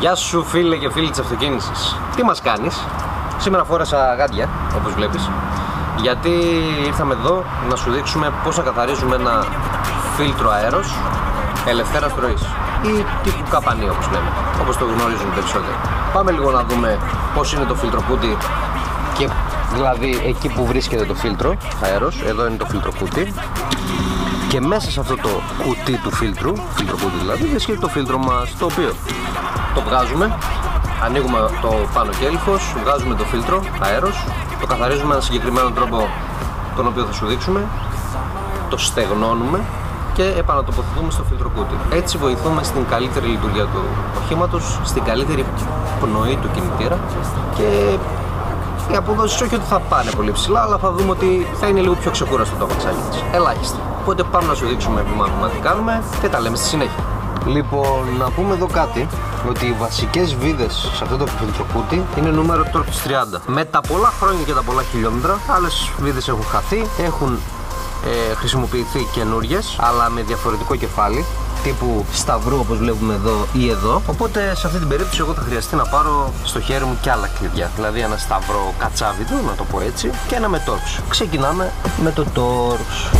Γεια σου φίλε και φίλοι της αυτοκίνησης. Τι μας κάνεις; Σήμερα φόρεσα γάντια όπως βλέπεις. Γιατί ήρθαμε εδώ να σου δείξουμε πώς να καθαρίζουμε ένα φίλτρο αέρος ελευθέρας ροής. Ή τύπου καπανί όπως λέμε όπως το γνωρίζουν περισσότεροι. Πάμε λίγο να δούμε πώς είναι το φίλτρο κούτι και δηλαδή εκεί που βρίσκεται το φίλτρο αέρος εδώ είναι το φίλτρο κούτι. Και μέσα σε αυτό το κουτί του φίλτρου, φίλτρο κουτί δηλαδή, βρίσκεται το φίλτρο μας, το οποίο το βγάζουμε, ανοίγουμε το πάνω κέλυφος, βγάζουμε το φίλτρο, αέρος, το καθαρίζουμε με έναν συγκεκριμένο τρόπο τον οποίο θα σου δείξουμε, το στεγνώνουμε και επανατοποθετούμε στο φίλτρο κούτι. Έτσι βοηθούμε στην καλύτερη λειτουργία του οχήματος, στην καλύτερη πνοή του κινητήρα και οι αποδόσεις όχι ότι θα πάνε πολύ ψηλά, αλλά θα δούμε ότι θα είναι λίγο πιο ξεκούραστο το αμαξάκι της. Ελάχιστα. Οπότε πάμε να σου δείξουμε βήμα τι κάνουμε και τα λέμε στη συνέχεια. Λοιπόν, να πούμε εδώ κάτι ότι οι βασικές βίδες σε αυτό το φιλτροκούτι είναι νούμερο Torx 30. Με τα πολλά χρόνια και τα πολλά χιλιόμετρα, άλλες βίδες έχουν χαθεί, έχουν ε, χρησιμοποιηθεί καινούριες, αλλά με διαφορετικό κεφάλι τύπου σταυρού όπως βλέπουμε εδώ ή εδώ. Οπότε σε αυτή την περίπτωση εγώ θα χρειαστεί να πάρω στο χέρι μου και άλλα κλειδιά. Δηλαδή ένα σταυρό κατσάβιδο να το πω έτσι και ένα με Torx ξεκινάμε με το Torx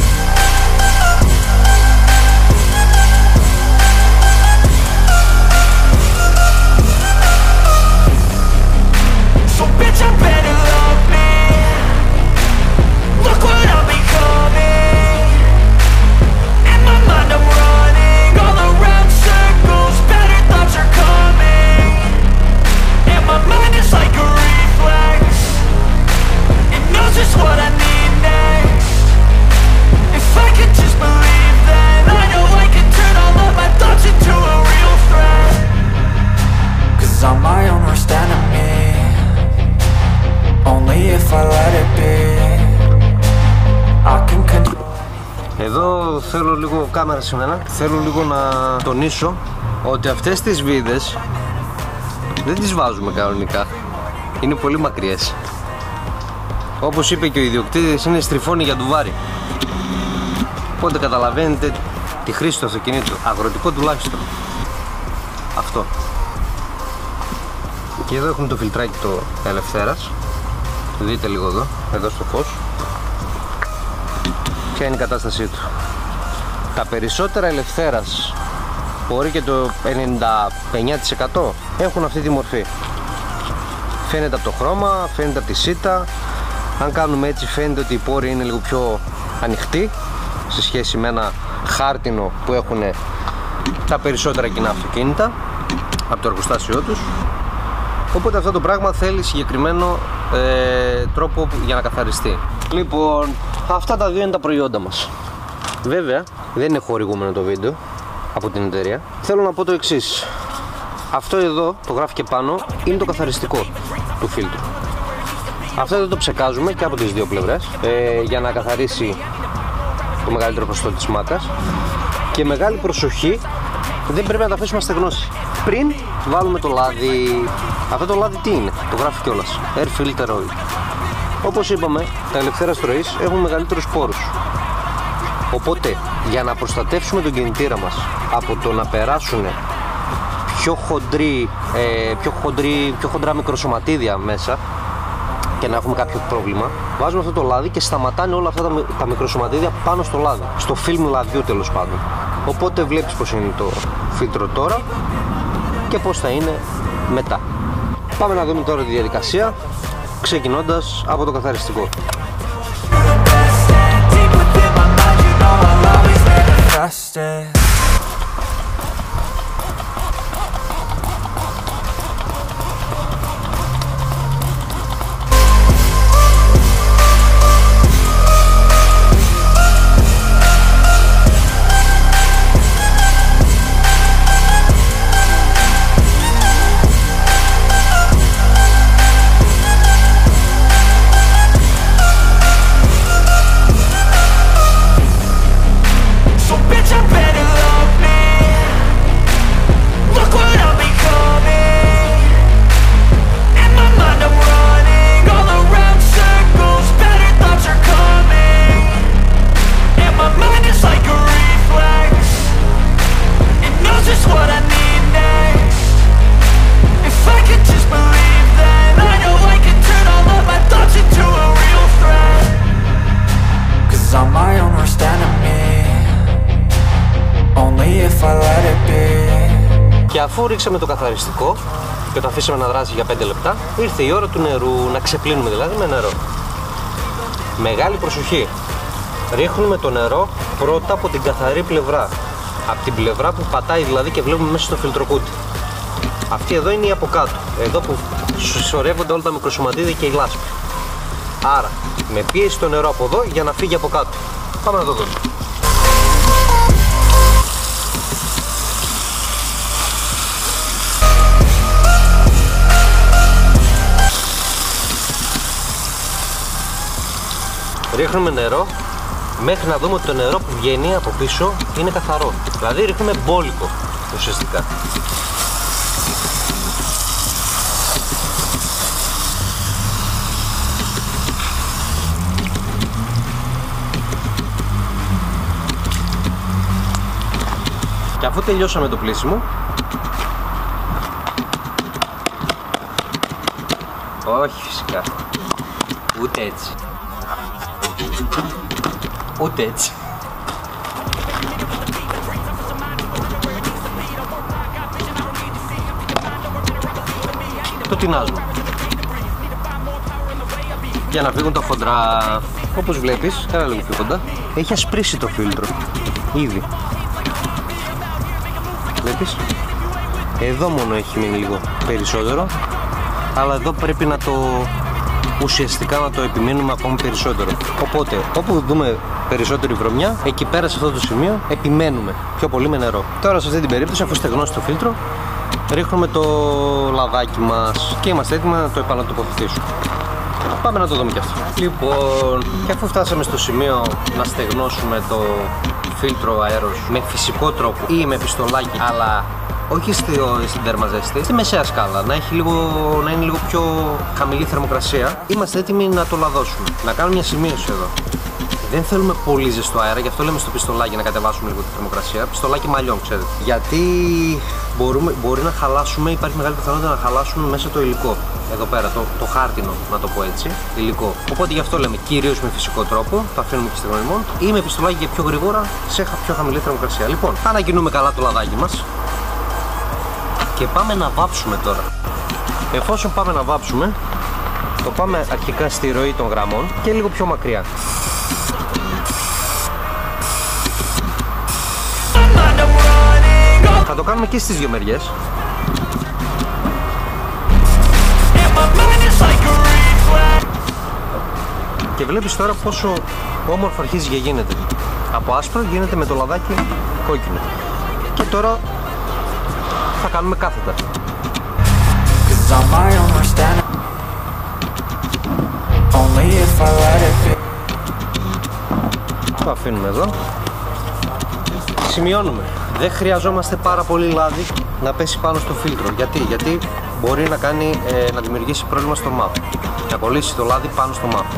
Εδώ θέλω λίγο κάμερα σε μένα Θέλω λίγο να τονίσω ότι αυτές τις βίδες δεν τις βάζουμε κανονικά. Είναι πολύ μακριές. Όπως είπε και ο ιδιοκτήτης είναι στριφώνει για ντουβάρι. Οπότε καταλαβαίνετε τη χρήση του αυτοκινήτου. Αγροτικό τουλάχιστον. Αυτό. Και εδώ έχουμε το φιλτράκι το ελευθέρας Δείτε λίγο εδώ, εδώ στο φως. Ποια είναι η κατάστασή του. Τα περισσότερα ελευθέρας Μπορεί και το 99% έχουν αυτή τη μορφή. Φαίνεται από το χρώμα, φαίνεται από τη σίτα. Αν κάνουμε έτσι φαίνεται ότι η πόρη είναι λίγο πιο ανοιχτή Σε σχέση με ένα χάρτινο που έχουν τα περισσότερα κοινά αυτοκίνητα από το εργοστάσιό τους Οπότε αυτό το πράγμα θέλει συγκεκριμένο ε, τρόπο για να καθαριστεί. Λοιπόν, αυτά τα δύο είναι τα προϊόντα μας. Βέβαια, δεν είναι χορηγούμενο το βίντεο από την εταιρεία. Θέλω να πω το εξής. Αυτό εδώ, το γράφει και πάνω, είναι το καθαριστικό του φίλτρου. Αυτό εδώ το ψεκάζουμε και από τις δύο πλευρές ε, για να καθαρίσει το μεγαλύτερο ποσοστό της μάκας και μεγάλη προσοχή δεν πρέπει να τα αφήσουμε στεγνώσει πριν βάλουμε το λάδι αυτό το λάδι τι είναι, το γράφει κιόλας. Air filter oil. Όπως είπαμε, τα ελευθέρα στροή έχουν μεγαλύτερους πόρους. Οπότε, για να προστατεύσουμε τον κινητήρα μας από το να περάσουν πιο, χοντρή, ε, πιο, χοντρή, πιο χοντρά μικροσωματίδια μέσα και να έχουμε κάποιο πρόβλημα, βάζουμε αυτό το λάδι και σταματάνε όλα αυτά τα, τα μικροσωματίδια πάνω στο λάδι. Στο film λαδιού τέλος πάντων. Οπότε βλέπεις πως είναι το φίλτρο τώρα και πως θα είναι μετά. Πάμε να δούμε τώρα τη διαδικασία ξεκινώντας από το καθαριστικό. So Αφού ρίξαμε το καθαριστικό και το αφήσαμε να δράσει για 5 λεπτά, ήρθε η ώρα του νερού, να ξεπλύνουμε δηλαδή με νερό. Μεγάλη προσοχή. Ρίχνουμε το νερό πρώτα από την καθαρή πλευρά. Από την πλευρά που πατάει δηλαδή και βλέπουμε μέσα στο φιλτροκούτι. Αυτή εδώ είναι η από κάτω. Εδώ που συσσωρεύονται όλα τα μικροσωματίδια και η λάσπη. Άρα, με πίεση το νερό από εδώ για να φύγει από κάτω. Πάμε να το δούμε. Ρίχνουμε νερό μέχρι να δούμε ότι το νερό που βγαίνει από πίσω είναι καθαρό. Δηλαδή ρίχνουμε μπόλικο ουσιαστικά. Και αφού τελειώσαμε το πλήσιμο Όχι φυσικά Ούτε έτσι Ούτε έτσι. Το τεινάζουμε Για να φύγουν τα χοντρά. Όπως βλέπεις, καλά λίγο πιο κοντά. Έχει ασπρίσει το φίλτρο. Ήδη. Βλέπεις; Εδώ μόνο έχει μείνει λίγο περισσότερο. Αλλά εδώ πρέπει να το ουσιαστικά να το επιμείνουμε ακόμη περισσότερο. Οπότε, όπου δούμε περισσότερη βρωμιά, εκεί πέρα σε αυτό το σημείο επιμένουμε πιο πολύ με νερό. Τώρα σε αυτή την περίπτωση, αφού στεγνώσει το φίλτρο, ρίχνουμε το λαδάκι μας και είμαστε έτοιμοι να το επανατοποθετήσουμε. Πάμε να το δούμε κι αυτό. Λοιπόν, και αφού φτάσαμε στο σημείο να στεγνώσουμε το φίλτρο αέρος με φυσικό τρόπο ή με πιστολάκι, αλλά όχι στο, στην τέρμαζέστη, στη μεσαία σκάλα, να, έχει λίγο, να είναι λίγο πιο χαμηλή θερμοκρασία. Είμαστε έτοιμοι να το λαδώσουμε. Να κάνουμε μια σημείωση εδώ. Δεν θέλουμε πολύ ζεστό αέρα, γι' αυτό λέμε στο πιστολάκι να κατεβάσουμε λίγο τη θερμοκρασία. Πιστολάκι μαλλιών, ξέρετε. Γιατί μπορούμε, μπορεί να χαλάσουμε, υπάρχει μεγάλη πιθανότητα να χαλάσουμε μέσα το υλικό. Εδώ πέρα, το, το χάρτινο, να το πω έτσι, υλικό. Οπότε γι' αυτό λέμε κυρίως με φυσικό τρόπο, το αφήνουμε και στεγνωμόν, ή με πιστολάκι για πιο γρήγορα σε πιο χαμηλή θερμοκρασία. Λοιπόν, ανακοινούμε καλά το λαδάκι μας και πάμε να βάψουμε τώρα. Εφόσον πάμε να βάψουμε, το πάμε αρχικά στη ροή των γραμμών και λίγο πιο μακριά. Θα το κάνουμε και στις δύο μεριές. Και βλέπεις τώρα πόσο όμορφο αρχίζει και γίνεται. Από άσπρο γίνεται με το λαδάκι κόκκινο. Και τώρα θα κάνουμε κάθετα. Το αφήνουμε εδώ. Σημειώνουμε. Δεν χρειαζόμαστε πάρα πολύ λάδι να πέσει πάνω στο φίλτρο. Γιατί, Γιατί μπορεί να, κάνει, ε, να δημιουργήσει πρόβλημα στο μάτι. Να κολλήσει το λάδι πάνω στο μάτι.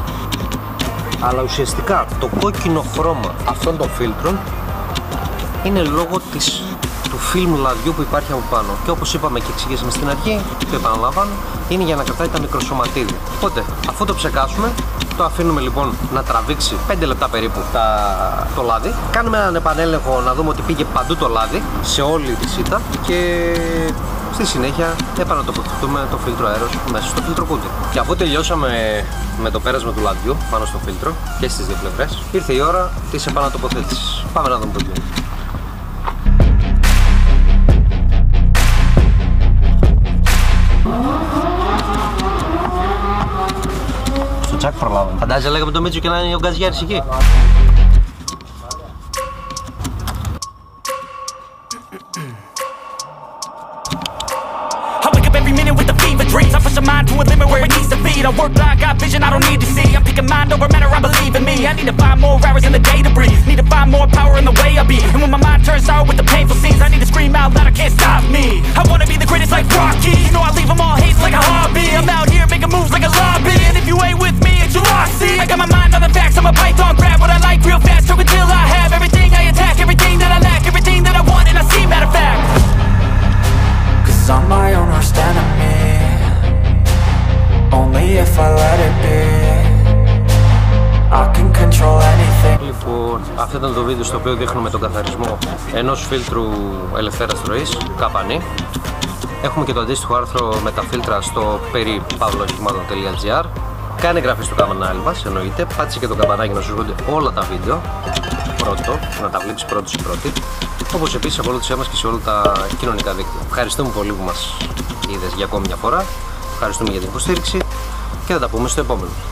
Αλλά ουσιαστικά το κόκκινο χρώμα αυτών των φίλτρων είναι λόγω της του φιλμ λαδιού που υπάρχει από πάνω. Και όπως είπαμε και εξηγήσαμε στην αρχή, το επαναλαμβάνω, είναι για να κρατάει τα μικροσωματίδια. Οπότε, αφού το ψεκάσουμε, το αφήνουμε λοιπόν να τραβήξει 5 λεπτά περίπου τα... το λάδι. Κάνουμε έναν επανέλεγχο να δούμε ότι πήγε παντού το λάδι, σε όλη τη σίτα και στη συνέχεια επανατοποθετούμε το φίλτρο αέρος μέσα στο φίλτρο κούτι. Και αφού τελειώσαμε με το πέρασμα του λαδιού πάνω στο φίλτρο και στις δύο πλευρές, ήρθε η ώρα της επανατοποθέτησης. Πάμε να δούμε το γίνεται. τσακ προλάβαμε. Φαντάζεσαι λέγαμε το Μίτσο και να είναι ο Γκαζιάρης εκεί. dreams. I push a mind to a limit where it needs to feed. I work I got vision I don't need to see. I'm picking mind over matter, I believe in me. I need to find more hours in the day to breathe. Need to find more power in the way I be. And when my mind turns sour with the painful scenes, I need if I let it be. I can control anything. Λοιπόν, αυτό ήταν το βίντεο στο οποίο δείχνουμε τον καθαρισμό ενός φίλτρου ελευθέρας ροής, καπανή. Έχουμε και το αντίστοιχο άρθρο με τα φίλτρα στο περί pavlohikmaton.gr Κάνε εγγραφή στο κανάλι μας, εννοείται. Πάτσε και το καμπανάκι να σου έρχονται όλα τα βίντεο. Πρώτο, να τα βλέπεις πρώτο ή πρώτη. Όπως επίσης ακολούθησέ μας και σε όλα τα κοινωνικά δίκτυα. Ευχαριστούμε πολύ που μας είδες για ακόμη μια φορά. Ευχαριστούμε για την υποστήριξη και θα τα πούμε στο επόμενο.